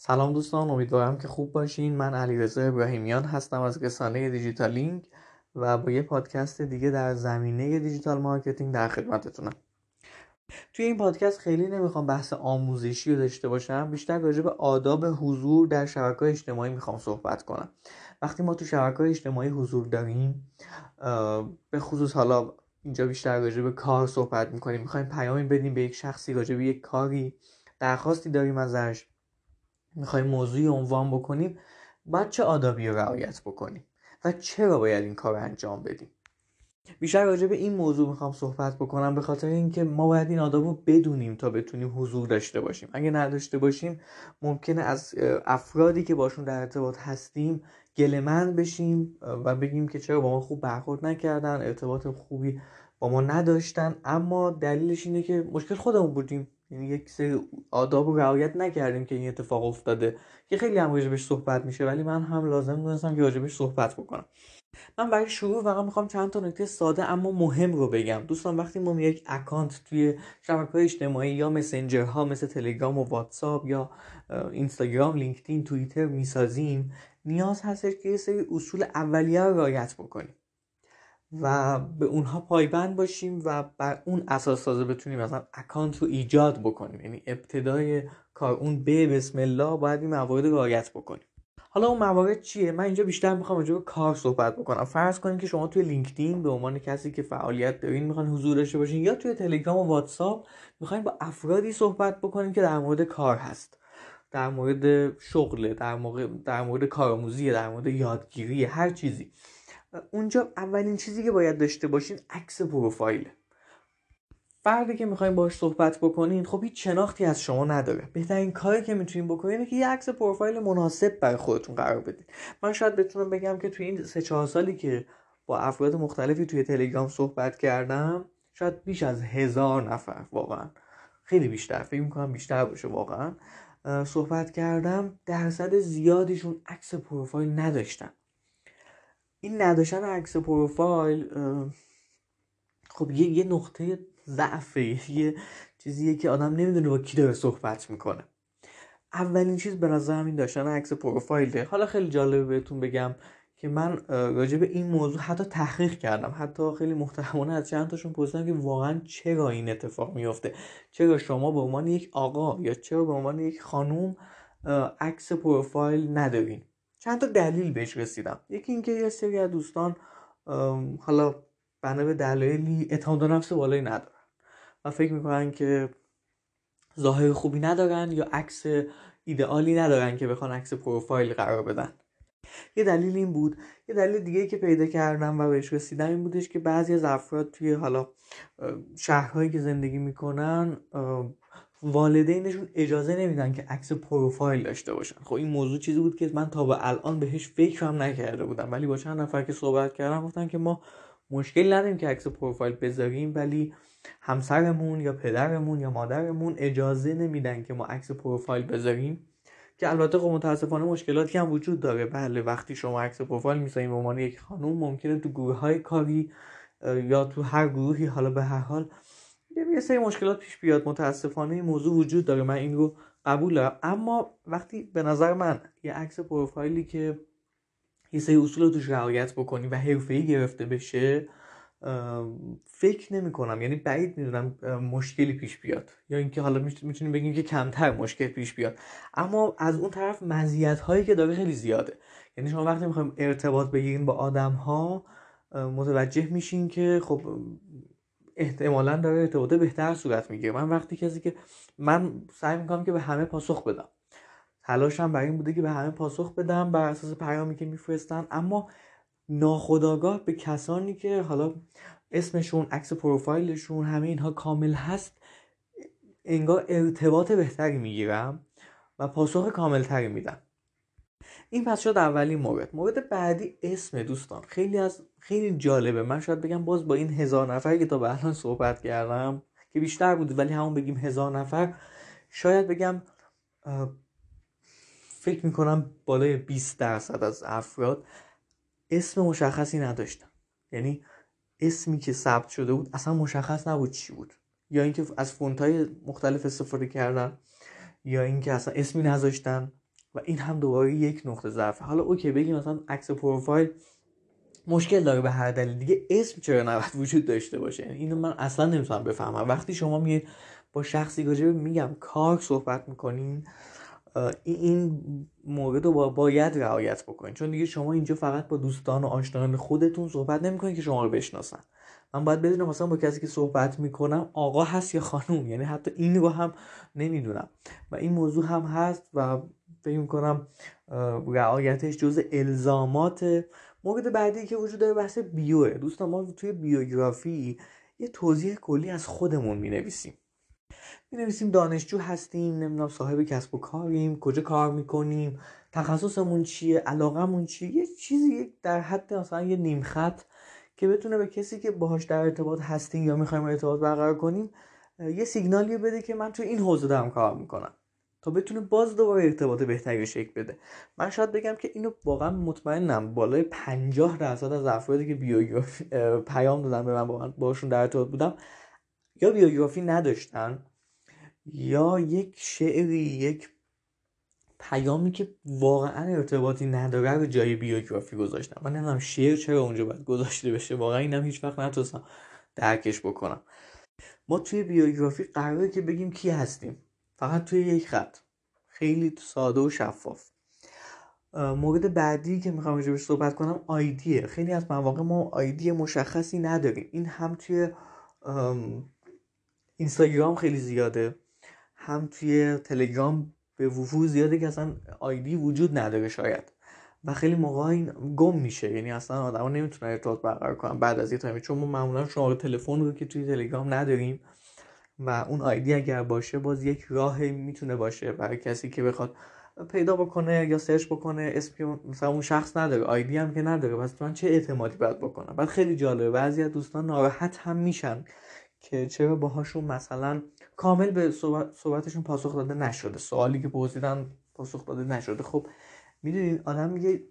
سلام دوستان امیدوارم که خوب باشین. من علیرضا ابراهیمیان هستم از رسانه دیجیتالینگ و با یه پادکست دیگه در زمینه digital marketing در خدمتتونم. توی این پادکست خیلی نمی‌خوام بحث آموزشی رو داشته باشم بیشتر راجع به آداب حضور در شبکه اجتماعی می‌خوام صحبت کنم. وقتی ما تو شبکه اجتماعی حضور داریم به خصوص حالا اینجا بیشتر راجع به کار صحبت می‌کنیم می‌خوایم پیامی بدیم به یک شخصی راجع به یک کاری درخواستی داریم ازش. می‌خوایم موضوعی عنوان بکنیم باید چه آدابی رو رعایت بکنیم و چرا باید این کار رو انجام بدیم؟ بیشتر راجع به این موضوع می‌خوام صحبت بکنم به خاطر اینکه ما باید این آداب رو بدونیم تا بتونیم حضور داشته باشیم. اگه نداشته باشیم ممکنه از افرادی که باشون در ارتباط هستیم گلمند بشیم و بگیم که چرا با ما خوب برخورد نکردن ارتباط خوبی با ما نداشتن اما دلیلش اینه که مشکل خودمون بودیم. یعنی یک سری آداب رو رعایت نکردیم که این اتفاق افتاده که خیلی هم راجبش صحبت میشه ولی من هم لازم دونستم که راجبش صحبت بکنم. من برای شروع فقط می‌خوام چند تا نکته ساده اما مهم رو بگم. دوستان وقتی ما یک اکانت توی شبکه اجتماعی یا مسنجر ها مثل تلگرام و واتساپ یا اینستاگرام لینکدین توییتر می‌سازیم نیاز هستش که یه سری اصول اولیه رو رعایت بکنیم. و به اونها پایبند باشیم و بر اون اساس سازه بتونیم مثلا اکانت رو ایجاد بکنیم. یعنی ابتدای کار اون به بسم الله باید این موارد رو رعایت بکنیم. حالا اون موارد چیه؟ من اینجا بیشتر می‌خوام راجع به کار صحبت بکنم. فرض کنید که شما توی لینکدین به عنوان کسی که فعالیت دارین می‌خوان حضور داشته باشین یا توی تلگرام و واتساپ می‌خواین با افرادی صحبت بکنیم که در مورد کار هست. در مورد شغل در, مورد در مورد کارآموزی در مورد یادگیری هر چیزی. اونجا اولین چیزی که باید داشته باشین عکس پروفایل. فردی که می‌خوایم باش صحبت بکنین خب هیچ شناختی از شما نداره. بهترین کاری که می‌تونین بکنین که یه عکس پروفایل مناسب برای خودتون قرار بدین. من شاید بتونم بگم که توی این سه چهار سالی که با افراد مختلفی توی تلگرام صحبت کردم شاید بیش از هزار نفر واقعا. خیلی بیشتر فکر می‌کنم بیشتر باشه واقعا صحبت کردم. درصد زیادیشون عکس پروفایل نداشتن. این نداشتن عکس پروفایل خب یه, یه نقطه ضعفه یه چیزیه که آدم نمی‌دونه با کی داره صحبت می‌کنه. اولین چیز به نظر این داشتن عکس پروفایله. حالا خیلی جالبه بهتون بگم که من راجع به این موضوع حتی تحقیق کردم. حتی خیلی محترمانه از چند تاشون پرسیدم که واقعا چرا این اتفاق میفته چرا شما به عنوان یک آقا یا چرا به عنوان یک خانوم عکس پروفایل ندارین؟ چند تا دلیل بهش رسیدم. یکی اینکه یه سری از دوستان حالا بنا به دلایلی اعتماد نفس بالایی ندارن و فکر می‌کنن که ظاهر خوبی ندارن یا عکس ایدئالی ندارن که بخوان عکس پروفایل قرار بدن. یه دلیل این بود. یه دلیل دیگه که پیدا کردم و بهش رسیدم این بودش که بعضی از افراد توی حالا شهرهایی که زندگی می‌کنن والدینشون اجازه نمیدن که عکس پروفایل داشته باشن. خب این موضوع چیزی بود که من تا به الان بهش فکر هم نکرده بودم. ولی با چند نفر که صحبت کردم گفتن که ما مشکل نداریم که عکس پروفایل بذاریم ولی همسرمون یا پدرمون یا مادرمون اجازه نمیدن که ما عکس پروفایل بذاریم. که البته خب متاسفانه مشکلاتی هم وجود داره. بله وقتی شما عکس پروفایل می‌ذاریم به عنوان یک خانم ممکنه تو گروه های کاری یا تو هر گروهی حالا به هر حال یه سری مشکلات پیش بیاد. متاسفانه این موضوع وجود داره. من این رو قبول دارم. اما وقتی به نظر من یه عکس پروفایلی که یه سری اصول رو توش رعایت بکنی و حرفه‌ای گرفته بشه فکر نمی کنم یعنی بعید می‌دونم مشکلی پیش بیاد. یا اینکه حالا می‌تونیم بگیم که کمتر مشکل پیش بیاد. اما از اون طرف مزیت هایی که داره خیلی زیاده. یعنی شما وقتی می‌خوایم ارتباط بگیرین با آدم ها متوجه میشین که خب احتمالا داره ارتباط بهتر صورت می‌گیره. من وقتی کسی که من سعی می‌کنم که به همه پاسخ بدم. تلاشم برای این بوده که به همه پاسخ بدم بر اساس پیامی که میفرستن. اما ناخداگاه به کسانی که حالا اسمشون عکس پروفایلشون همه اینها کامل هست انگار ارتباط بهتری می‌گیرم و پاسخ کاملتری میدم. این پس شد اولین مورد مورد بعدی اسم دوستان. خیلی از خیلی جالبه. من شاید بگم باز با این هزار نفر که تا به الان صحبت کردم که بیشتر بود ولی همون بگیم هزار نفر شاید بگم فکر می‌کنم بالای 20 درصد از افراد اسم مشخصی نداشتن. یعنی اسمی که ثبت شده بود اصلا مشخص نبود چی بود. یا اینکه از فونت های مختلف استفاده کردن یا اینکه اصلا اسمی نذاشتن. و این هم دوباره یک نقطه ضعف. حالا اوکی بگیم مثلا عکس پروفایل مشکل داره به هر دلیل. دیگه اسم چرا نباید وجود داشته باشه؟ یعنی اینو من اصلا نمی‌تونم بفهمم. وقتی شما میید با شخصی راجع میگم کار صحبت می‌کنین این مورد رو باید رعایت بکنین. چون دیگه شما اینجا فقط با دوستان و آشنایان خودتون صحبت نمی‌کنین که شما رو بشناسن. من باید بدونم مثلا با کسی که صحبت می‌کنم آقا هست یا خانوم. یعنی حتی این رو هم نمی‌دونم. و این موضوع هم هست و فکر می‌کنم رعایتش جز الزامات مورد بعدی که وجود داره بحث بیوه. دوستان ما توی بیوگرافی یه توضیح کلی از خودمون می نویسیم دانشجو هستیم نمی‌دونم صاحب کسب و کاریم کجا کار می‌کنیم تخصصمون چیه علاقمون چیه. یه چیزی در حد مثلا یه نیم خط که بتونه به کسی که باهاش در ارتباط هستیم یا می‌خوایم ارتباط برقرار کنیم یه سیگنالی بده که من توی این حوزه دارم کار می‌کنم. تا بتونه باز دوباره ارتباط بهتری شکل بده. من شاید بگم که اینو واقعا مطمئنم. بالای 50 درصد از افرادی که بیوگرافی پیام دادن به من با باشون در ارتباط بودم یا بیوگرافی نداشتن یا یک شعری یک پیامی که واقعا ارتباطی نداره رو جای بیوگرافی گذاشتم. من نمی‌دونم شعر چرا اونجا باید گذاشته بشه. واقعا اینم هیچ وقت نتونستم درکش بکنم. ما توی بیوگرافی قراره که بگیم کی هستیم. فقط توی یک خط. خیلی ساده و شفاف. مورد بعدی که می‌خوام راجبش صحبت کنم آیدیه. خیلی از مواقع ما آیدی مشخصی نداریم. این هم توی اینستاگرام خیلی زیاده. هم توی تلگرام به وفور زیاده که اصلا آیدی وجود نداره شاید. و خیلی موقع این گم میشه. یعنی اصلا آدما نمی‌تونن ارتباط برقرار کنن بعد از یه تایمی. چون ما معمولا شماره تلفن رو که توی تلگرام نداریم و اون آیدی اگر باشه باز یک راه می‌تونه باشه برای کسی که بخواد پیدا بکنه یا سرچ بکنه اسم مثلا اون شخص نداره آیدی هم که نداره پس من چه اعتمادی باید بکنم؟ بعد خیلی جالبه بعضی از دوستان ناراحت هم میشن که چرا باهاشون مثلا کامل به صحبتشون پاسخ داده نشده سوالی که پرسیدن پاسخ داده نشده. خب می‌دونین آدم یه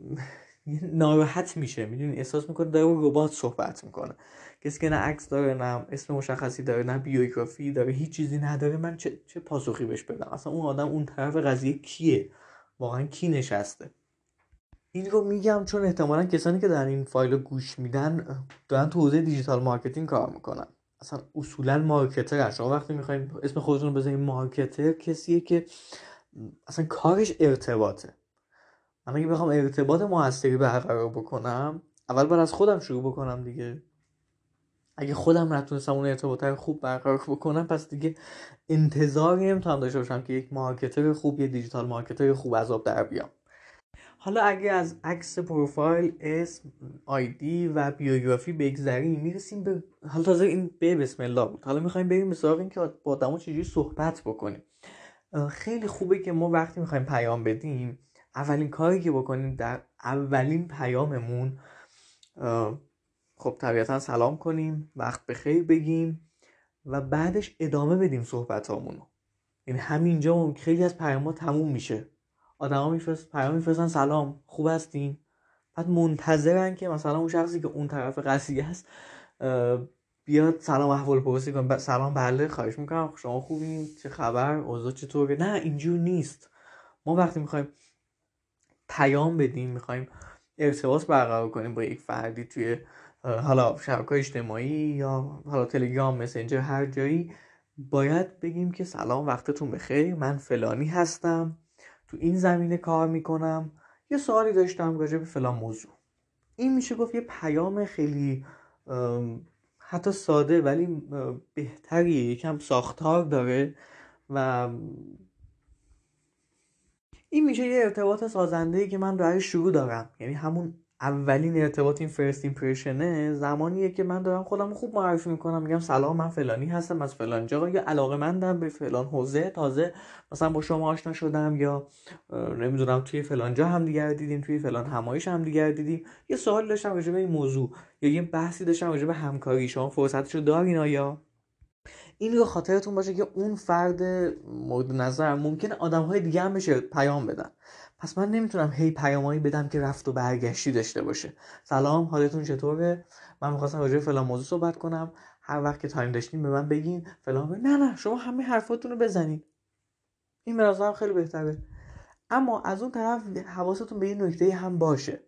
ناراحت میشه می‌دونین؟ احساس می‌کنه داره ربات صحبت می‌کنه. کسی که نه عکس داره نه اسم مشخصی داره نه بیوگرافی داره هیچ چیزی نداره من چه, چه پاسخی بهش بدم؟ اصلا اون آدم اون طرف قضیه کیه؟ واقعا کی نشسته؟ این رو میگم چون احتمالا کسانی که در این فایل رو گوش میدن دارن تو حوزه digital marketing کار می‌کنن. اصلا اصولا marketer شما وقتی می‌خواین اسم خودتون رو بزنید marketer کسیه که اصلا کارش ارتباطه. من اگه بخوام ارتباط موثری برقرار بکنم اول باید از خودم شروع بکنم دیگه. اگه خودم نتونستم اون ارتباط خوب برقرار بکنم پس دیگه انتظاری نمی‌تونم داشته باشم که یک مارکتر خوب یه دیجیتال مارکتر خوب از آب در بیام. حالا اگه از عکس پروفایل اسم آیدی و بیوگرافی بگذریم می‌رسیم به حالا تازه این به بسم الله بود. حالا می‌خوایم بریم به سراغ این که با آدما چجوری صحبت بکنیم. خیلی خوبه که ما وقتی می‌خوایم پیام بدیم اولین کاری که بکنیم در اولین پیاممون خب طبیعتا سلام کنیم وقت به خیر بگیم و بعدش ادامه بدیم صحبت همونو یعنی همینجا خیلی از پیام تموم میشه. آدما میفرست پیام میفرستن سلام خوب هستین؟ بعد منتظرن که مثلا اون شخصی که اون طرف قضیه هست بیاد سلام احوال پرسی کن سلام بله خواهش می‌کنم. شما خوبین؟ چه خبر؟ اوضاع چطوره؟ نه اینجور نیست. ما وقتی می‌خوایم پیام بدیم می‌خوایم ارتباط برقرار کنیم با یک فردی توی حالا شبکه اجتماعی یا حالا تلگرام مسنجر هر جایی باید بگیم که سلام وقتتون بخیر من فلانی هستم تو این زمینه کار می‌کنم. یه سوالی داشتم راجع به فلان موضوع. این میشه گفت یه پیام خیلی حتی ساده ولی بهتری یکم ساختار داره و این میشه یه ارتباط سازنده که من برای شروع دارم. یعنی همون اولین ارتباط این فرست ایمپرشنه زمانیه که من دارم خودم خوب معرفی می‌کنم. میگم سلام من فلانی هستم از فلان جا. یا علاقه مندم به فلان حوزه. تازه مثلا با شما آشنا شدم یا نمی‌دونم توی فلان جا هم دیگر دیدیم توی فلان همایش هم دیگر دیدیم. یه سوال داشتم راجع به این موضوع. یا یه بحثی داشتم راجع به همکاری. شما فرصتشو دارین آیا؟ این رو خاطرتون باشه که اون فرد مورد نظر ممکنه آدم های دیگه هم بشه پیام بدن. پس من نمی‌تونم هی پیامایی بدم که رفت و برگشتی داشته باشه. سلام حالتون چطوره؟ من می‌خواستم راجع فلان موضوع صحبت کنم. هر وقت که تایم داشتین به من بگین. فلان نه نه شما همه حرفاتون رو بزنین. این به خیلی بهتره. اما از اون طرف حواستون به یه نکته هم باشه.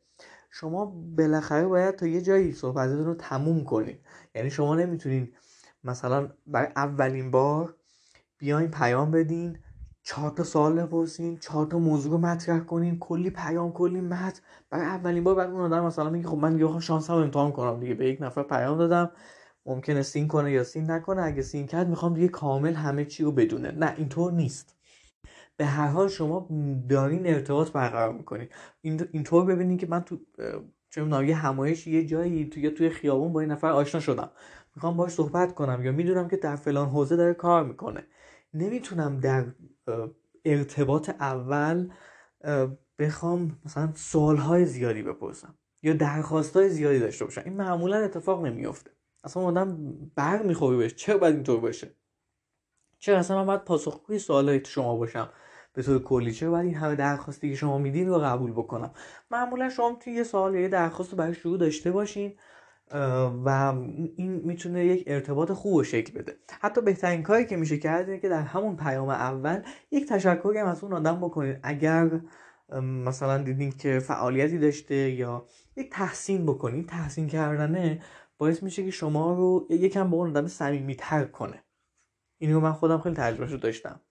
شما بالاخره باید تا یه جایی صحبتتون رو تموم کنید یعنی شما نمی‌تونین مثلا برای اولین بار بیاین پیام بدین. چهار تا سوال بپرسین چهار تا موضوع رو مطرح کنین کلی پیام کلی متن. برای اولین بار بعد اون آدم مثلا میگه خب من دیگه شانس هم امتحان کنم دیگه. به یک نفر پیام دادم. ممکنه سین کنه یا سین نکنه. اگه سین کرد می‌خوام دیگه کامل همه چی رو بدونه. نه اینطور نیست. به هر حال شما دارین ارتباط برقرار می‌کنید اینطور ببینید که من تو چه یه همایش یه جایی توی توی خیابون با این نفر آشنا شدم. می‌خوام باش صحبت کنم یا می‌دونم که در فلان حوزه داره کار می‌کنه. نمی‌تونم در ارتباط اول بخوام مثلا سوالهای زیادی بپرسم یا درخواستهای زیادی داشته باشم. این معمولا اتفاق نمیافته. اصلا آدم بر می‌خوری بهش. چرا باید اینطور باشه؟ چرا اصلا من باید پاسخگوی سوالای شما باشم به طور کلی؟ چرا باید این همه درخواستی که شما میدین رو قبول بکنم؟ معمولا شما توی یه سوال یا یه درخواست رو برای شروع داشته باشین. و این می‌تونه یک ارتباط خوب و شکل بده. حتی بهترین کاری که میشه کرد اینه که در همون پیام اول یک تشکر هم از اون آدم بکنید. اگر مثلا دیدین که فعالیتی داشته یا یک تحسین بکنید تحسین کردنه باعث میشه که شما رو یکم با اون آدم صمیمیت‌تر کنه. این رو من خودم خیلی تجربه داشتم.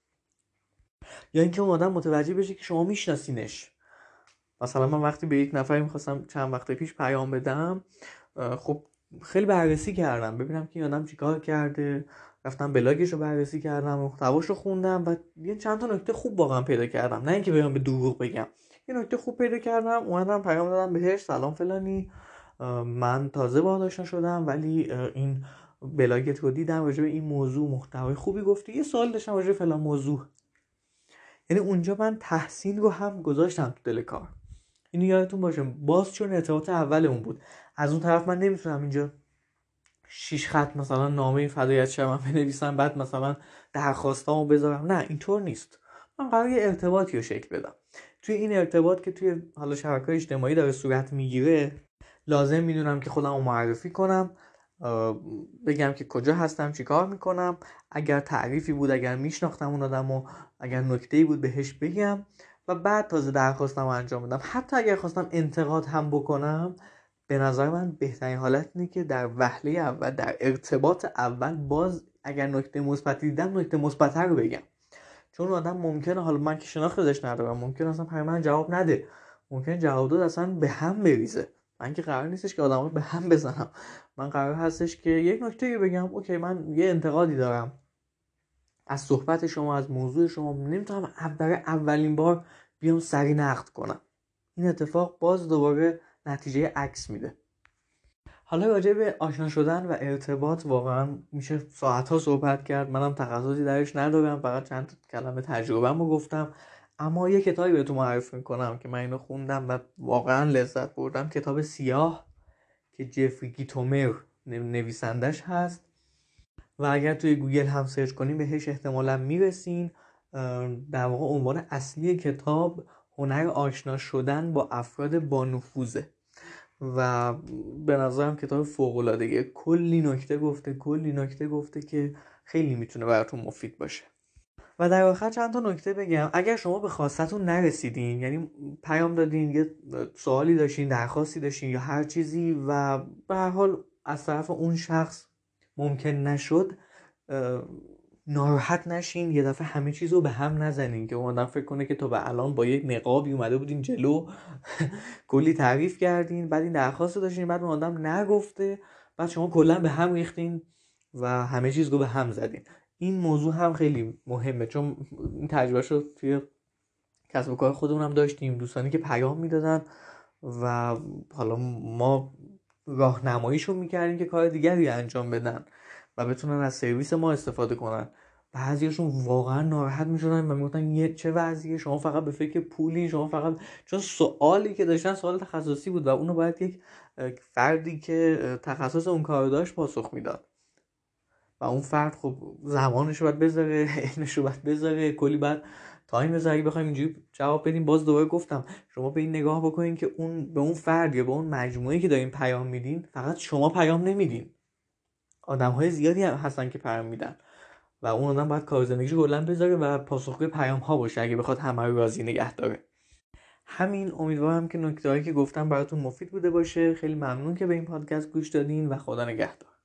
یا اینکه اون آدم متوجه بشه که شما میشناسینش. مثلا من وقتی به یک نفری می‌خواستم چند وقت پیش پیام بدم خب خیلی بررسی کردم. ببینم که این آدم چیکار کرده. رفتم بلاگش رو بررسی کردم محتواش رو خوندم و یه چند تا نکته خوب واقعا پیدا کردم. نه اینکه بیام به دروغ بگم. یه نکته خوب پیدا کردم. اومدم پیام دادم بهش سلام فلانی. من تازه با آشنا شدم ولی این بلاگت رو دیدم راجع به این موضوع محتوای خوبی گفتی. یه سوال داشتم راجع فلان موضوع. یعنی اونجا من تحسین رو هم گذاشتم تو دل کار. اینو یادتون باشه باز چون ارتباط اولمون بود. از اون طرف من نمی‌تونم اینجا شیش خط مثلا نامه فدایت شما بنویسم بعد مثلا درخواستامو بذارم. نه اینطور نیست. من قرار یه ارتباطی رو شکل بدم. توی این ارتباط که توی حالا شبکه اجتماعی داره صورت می‌گیره لازم می‌دونم که خودم رو معرفی کنم بگم که کجا هستم چیکار می‌کنم. اگر تعریفی بود اگر میشناختم اون آدم و اگر نکته بود بهش بگم. و بعد تازه درخواستم رو انجام بدم. حتی اگر خواستم انتقاد هم بکنم به نظر من بهترین حالت اینه که در وهله اول در ارتباط اول باز اگر نکته مثبتی دیدم نکته مثبت رو بگم. چون آدم ممکنه حالا من که شناخت ازش ندارم ممکن اصلا من جواب نده. ممکن جواب داد اصلا به هم بریزه. من که قرار نیستش که آدم رو به هم بزنم. من قرار هستش که یک نکته بگم. اوکی من یه انتقادی دارم از صحبت شما از موضوع شما. نمی‌تونم برای اولین بار بیام سری نقد کنم. این اتفاق باز دوباره نتیجه عکس میده. حالا راجع به آشنا شدن و ارتباط واقعا میشه ساعت صحبت کرد. منم تخصصی درش ندارم فقط چند کلمه تجربه رو گفتم. اما یه کتابی بهتون معرفی می‌کنم که من اینو خوندم و واقعا لذت بردم. کتاب سیاه که جفری گیتومر نویسندش هست. و اگر توی گوگل هم search کنیم بهش احتمالا می‌رسین. در واقع عنوان اصلی کتاب هنر آشنا شدن با افراد با نفوذه. و به نظرم کتاب فوق العاده کلی نکته گفته کلی نکته گفته که خیلی می‌تونه براتون مفید باشه. و در آخر چند تا نکته بگم. اگر شما به خواستتون نرسیدین یعنی پیام دادین یه سوالی داشتین درخواستی داشتین یا هر چیزی و به هر حال از طرف اون شخص ممکن نشد ناراحت نشین یه دفعه همه چیز رو به هم نزنین که اون آدم فکر کنه که تو به الان با یک نقابی اومده بودین جلو. کلی تعریف کردین بعد این درخواست رو داشتین بعد اون آدم نگفته بعد شما کلا به هم ریختین و همه چیز رو به هم زدین. این موضوع هم خیلی مهمه چون این تجربه رو توی کسب و کار خودمون هم داشتیم. دوستانی که پیام می‌دادن و حالا ما راهنماییشون می‌کردیم که کار دیگری انجام بدن و بتونن از سرویس ما استفاده کنن. بعضیشون واقعا ناراحت می‌شدن و می‌گفتن یه چه وضعیه؟ شما فقط به فکر پولی شما فقط چون سوالی که داشتن سوال تخصصی بود و اونو باید یک فردی که تخصص اون کار داشت پاسخ می‌داد. و اون فرد خب زمانش رو باید بذاره علمش رو باید بذاره کلی بعد تایم بذاره بخوایم اینجوری جواب بدیم. باز دوباره گفتم شما به این نگاه بکنین که اون به اون فرد یا به اون مجموعه که دارین پیام میدین فقط شما پیام نمیدین. آدم های زیادی هستن که پیام میدن. و اون آدم باید کار زندگیش کلا بذاره و پاسخگوی پیام ها باشه اگه بخواد همه رو راضی نگه داره. همین امیدوارم که نکته که گفتم براتون مفید بوده باشه. خیلی ممنون که به این پادکست گوش دادین و خدا نگهدار.